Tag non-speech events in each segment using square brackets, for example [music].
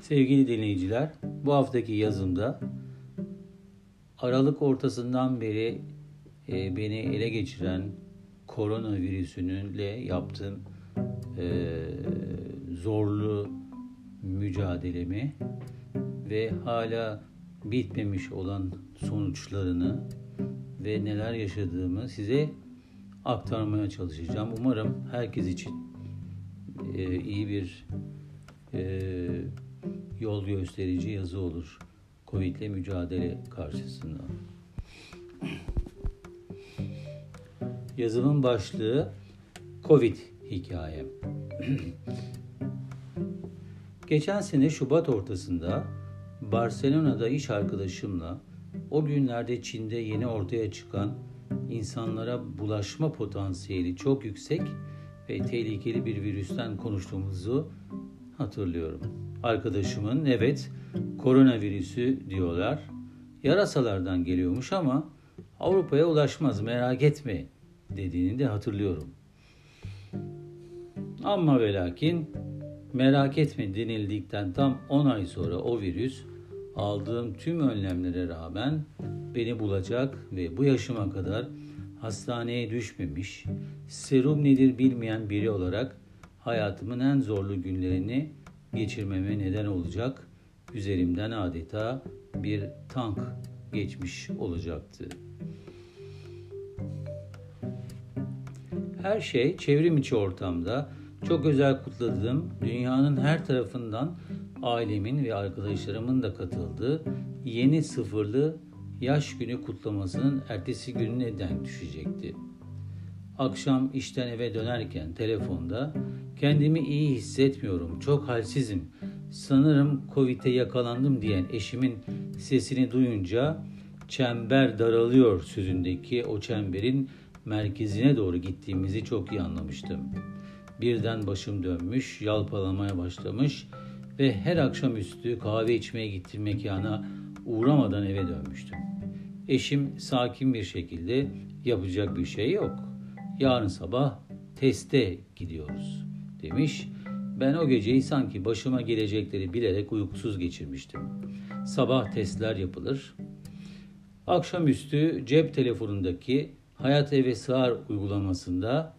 Sevgili dinleyiciler, bu haftaki yazımda Aralık ortasından beri e, beni ele geçiren koronavirüsünle yaptığım e, zorlu mücadelemi ve hala bitmemiş olan sonuçlarını ve neler yaşadığımı size aktarmaya çalışacağım. Umarım herkes için e, iyi bir e, yol gösterici yazı olur. Covid ile mücadele karşısında. Yazımın başlığı Covid hikayem. [clears throat] Geçen sene Şubat ortasında Barcelona'da iş arkadaşımla o günlerde Çin'de yeni ortaya çıkan insanlara bulaşma potansiyeli çok yüksek ve tehlikeli bir virüsten konuştuğumuzu hatırlıyorum. Arkadaşımın evet koronavirüsü diyorlar. Yarasalardan geliyormuş ama Avrupa'ya ulaşmaz merak etme dediğini de hatırlıyorum. Ama ve lakin merak etme denildikten tam 10 ay sonra o virüs aldığım tüm önlemlere rağmen beni bulacak ve bu yaşıma kadar hastaneye düşmemiş, serum nedir bilmeyen biri olarak hayatımın en zorlu günlerini geçirmeme neden olacak, üzerimden adeta bir tank geçmiş olacaktı. Her şey çevrim içi ortamda çok özel kutladığım dünyanın her tarafından ailemin ve arkadaşlarımın da katıldığı yeni sıfırlı yaş günü kutlamasının ertesi gününe denk düşecekti. Akşam işten eve dönerken telefonda kendimi iyi hissetmiyorum, çok halsizim, sanırım Covid'e yakalandım diyen eşimin sesini duyunca çember daralıyor sözündeki o çemberin merkezine doğru gittiğimizi çok iyi anlamıştım. Birden başım dönmüş, yalpalamaya başlamış ve her akşam üstü kahve içmeye gittiğim mekana uğramadan eve dönmüştüm. Eşim sakin bir şekilde yapacak bir şey yok. Yarın sabah teste gidiyoruz demiş. Ben o geceyi sanki başıma gelecekleri bilerek uykusuz geçirmiştim. Sabah testler yapılır. Akşamüstü cep telefonundaki Hayat Eve Sığar uygulamasında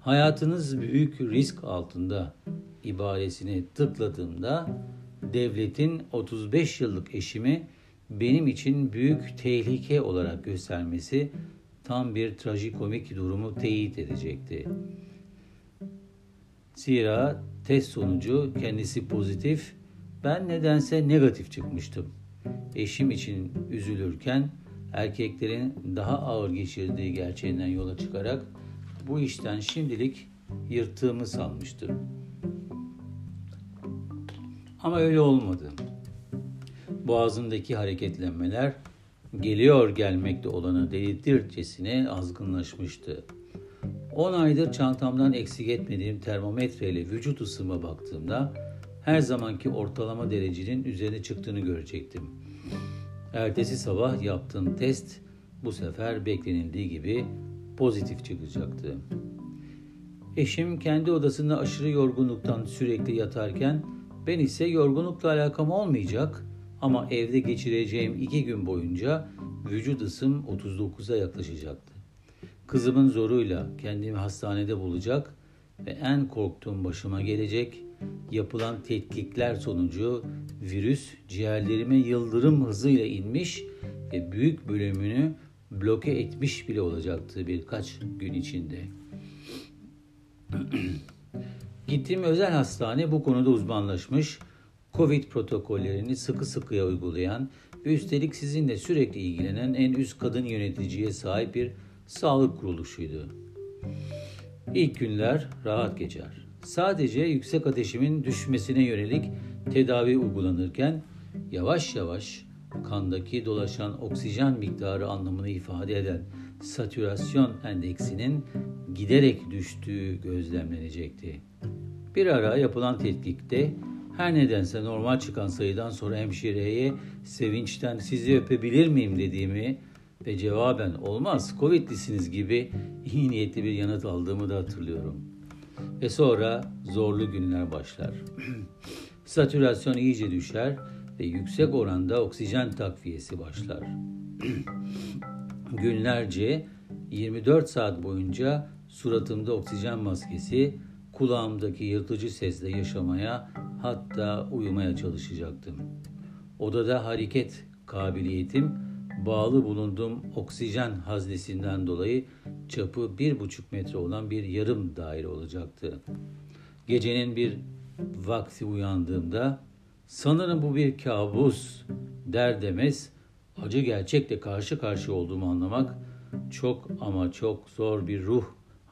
hayatınız büyük risk altında ibaresini tıkladığımda devletin 35 yıllık eşimi benim için büyük tehlike olarak göstermesi tam bir trajikomik durumu teyit edecekti. Zira test sonucu kendisi pozitif, ben nedense negatif çıkmıştım. Eşim için üzülürken erkeklerin daha ağır geçirdiği gerçeğinden yola çıkarak bu işten şimdilik yırttığımı sanmıştım. Ama öyle olmadı. Boğazındaki hareketlenmeler geliyor gelmekte olanı delirtircesine azgınlaşmıştı. 10 aydır çantamdan eksik etmediğim termometreyle vücut ısıma baktığımda her zamanki ortalama derecenin üzerine çıktığını görecektim. Ertesi sabah yaptığım test bu sefer beklenildiği gibi pozitif çıkacaktı. Eşim kendi odasında aşırı yorgunluktan sürekli yatarken ben ise yorgunlukla alakam olmayacak ama evde geçireceğim iki gün boyunca vücut ısım 39'a yaklaşacaktı. Kızımın zoruyla kendimi hastanede bulacak ve en korktuğum başıma gelecek yapılan tetkikler sonucu virüs ciğerlerime yıldırım hızıyla inmiş ve büyük bölümünü bloke etmiş bile olacaktı birkaç gün içinde. [clears throat] Gittiğim özel hastane bu konuda uzmanlaşmış, Covid protokollerini sıkı sıkıya uygulayan ve üstelik sizinle sürekli ilgilenen en üst kadın yöneticiye sahip bir sağlık kuruluşuydu. İlk günler rahat geçer. Sadece yüksek ateşimin düşmesine yönelik tedavi uygulanırken yavaş yavaş kandaki dolaşan oksijen miktarı anlamını ifade eden satürasyon endeksinin giderek düştüğü gözlemlenecekti. Bir ara yapılan tetkikte her nedense normal çıkan sayıdan sonra hemşireye sevinçten sizi öpebilir miyim dediğimi ve cevaben olmaz Covid'lisiniz gibi iyi niyetli bir yanıt aldığımı da hatırlıyorum. Ve sonra zorlu günler başlar. [clears throat] Satürasyon iyice düşer ve yüksek oranda oksijen takviyesi başlar. [clears throat] Günlerce 24 saat boyunca suratımda oksijen maskesi, kulağımdaki yırtıcı sesle yaşamaya hatta uyumaya çalışacaktım. Odada hareket kabiliyetim bağlı bulunduğum oksijen haznesinden dolayı çapı bir buçuk metre olan bir yarım daire olacaktı. Gecenin bir vakti uyandığımda sanırım bu bir kabus der demez acı gerçekle karşı karşıya olduğumu anlamak çok ama çok zor bir ruh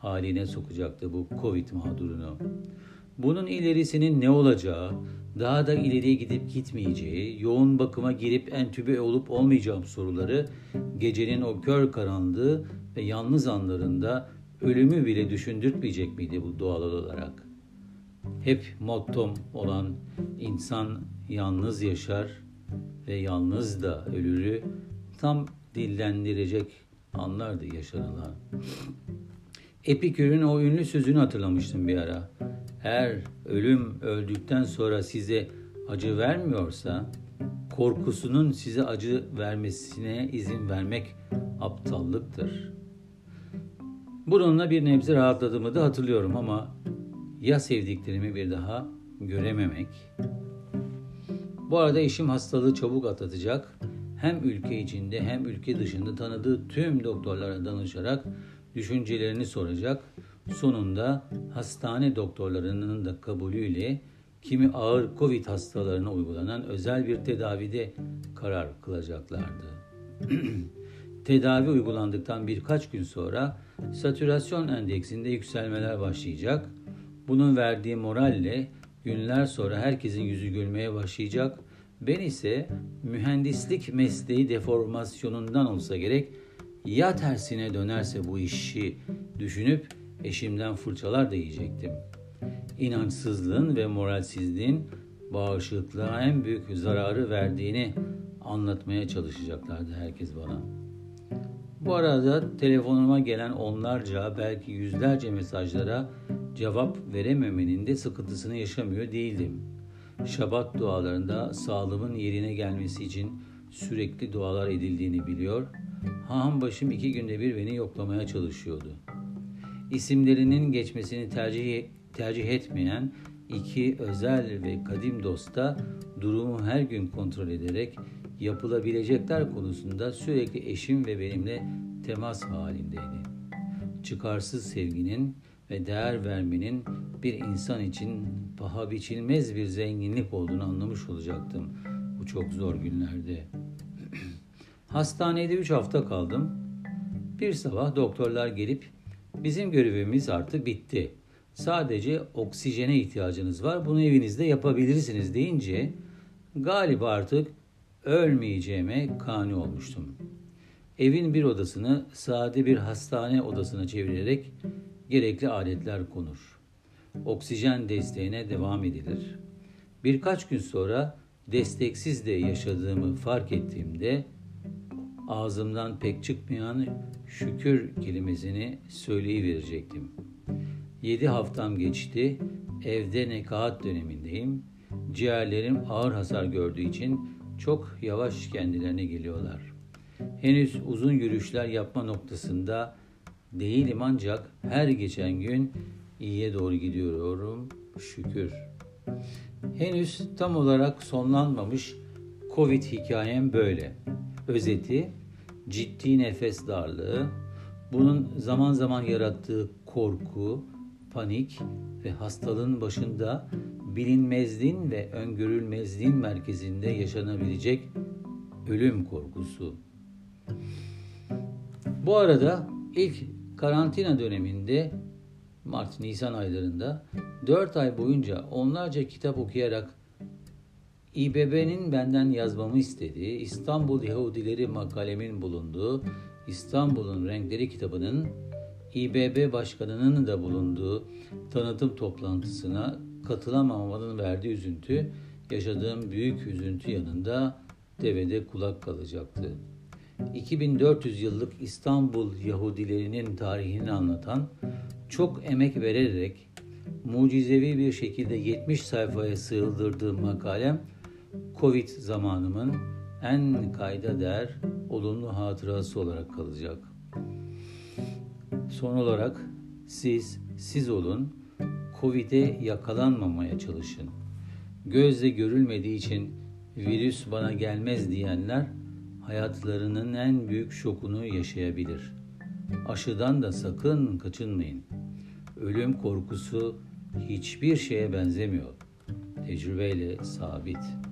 haline sokacaktı bu Covid mağdurunu. Bunun ilerisinin ne olacağı, daha da ileriye gidip gitmeyeceği, yoğun bakıma girip entübe olup olmayacağım soruları gecenin o kör karanlığı ve yalnız anlarında ölümü bile düşündürtmeyecek miydi bu doğal olarak? Hep mottom olan insan yalnız yaşar ve yalnız da ölürü tam dillendirecek anlardı yaşanılan. Epikür'ün o ünlü sözünü hatırlamıştım bir ara. Eğer ölüm öldükten sonra size acı vermiyorsa korkusunun size acı vermesine izin vermek aptallıktır. Bununla bir nebze rahatladığımı da hatırlıyorum ama ya sevdiklerimi bir daha görememek? Bu arada eşim hastalığı çabuk atlatacak. Hem ülke içinde hem ülke dışında tanıdığı tüm doktorlara danışarak düşüncelerini soracak. Sonunda hastane doktorlarının da kabulüyle kimi ağır Covid hastalarına uygulanan özel bir tedavide karar kılacaklardı. [clears throat] Tedavi uygulandıktan birkaç gün sonra satürasyon endeksinde yükselmeler başlayacak. Bunun verdiği moralle günler sonra herkesin yüzü gülmeye başlayacak. Ben ise mühendislik mesleği deformasyonundan olsa gerek ya tersine dönerse bu işi düşünüp eşimden fırçalar da yiyecektim. İnançsızlığın ve moralsizliğin bağışıklığa en büyük zararı verdiğini anlatmaya çalışacaklardı herkes bana. Bu arada telefonuma gelen onlarca belki yüzlerce mesajlara cevap verememenin de sıkıntısını yaşamıyor değildim. Şabat dualarında sağlığımın yerine gelmesi için sürekli dualar edildiğini biliyor Haham başım iki günde bir beni yoklamaya çalışıyordu. İsimlerinin geçmesini tercih, tercih etmeyen iki özel ve kadim dosta durumu her gün kontrol ederek yapılabilecekler konusunda sürekli eşim ve benimle temas halindeydi. Çıkarsız sevginin ve değer vermenin bir insan için paha biçilmez bir zenginlik olduğunu anlamış olacaktım bu çok zor günlerde. Hastanede 3 hafta kaldım. Bir sabah doktorlar gelip bizim görevimiz artık bitti. Sadece oksijene ihtiyacınız var. Bunu evinizde yapabilirsiniz deyince galiba artık ölmeyeceğime kani olmuştum. Evin bir odasını sade bir hastane odasına çevirerek gerekli aletler konur. Oksijen desteğine devam edilir. Birkaç gün sonra desteksiz de yaşadığımı fark ettiğimde ağzımdan pek çıkmayan şükür kelimesini söyleyiverecektim. Yedi haftam geçti, evde nekaat dönemindeyim. Ciğerlerim ağır hasar gördüğü için çok yavaş kendilerine geliyorlar. Henüz uzun yürüyüşler yapma noktasında değilim ancak her geçen gün iyiye doğru gidiyorum şükür. Henüz tam olarak sonlanmamış Covid hikayem böyle. Özeti ciddi nefes darlığı, bunun zaman zaman yarattığı korku, panik ve hastalığın başında bilinmezliğin ve öngörülmezliğin merkezinde yaşanabilecek ölüm korkusu. Bu arada ilk karantina döneminde Mart-Nisan aylarında 4 ay boyunca onlarca kitap okuyarak İBB'nin benden yazmamı istediği İstanbul Yahudileri makalemin bulunduğu İstanbul'un Renkleri kitabının İBB başkanının da bulunduğu tanıtım toplantısına katılamamanın verdiği üzüntü, yaşadığım büyük üzüntü yanında devede kulak kalacaktı. 2400 yıllık İstanbul Yahudilerinin tarihini anlatan, çok emek vererek mucizevi bir şekilde 70 sayfaya sığdırdığım makalem Covid zamanımın en kayda değer olumlu hatırası olarak kalacak. Son olarak siz siz olun, Covid'e yakalanmamaya çalışın. Gözle görülmediği için virüs bana gelmez diyenler hayatlarının en büyük şokunu yaşayabilir. Aşıdan da sakın kaçınmayın. Ölüm korkusu hiçbir şeye benzemiyor. Tecrübeyle sabit.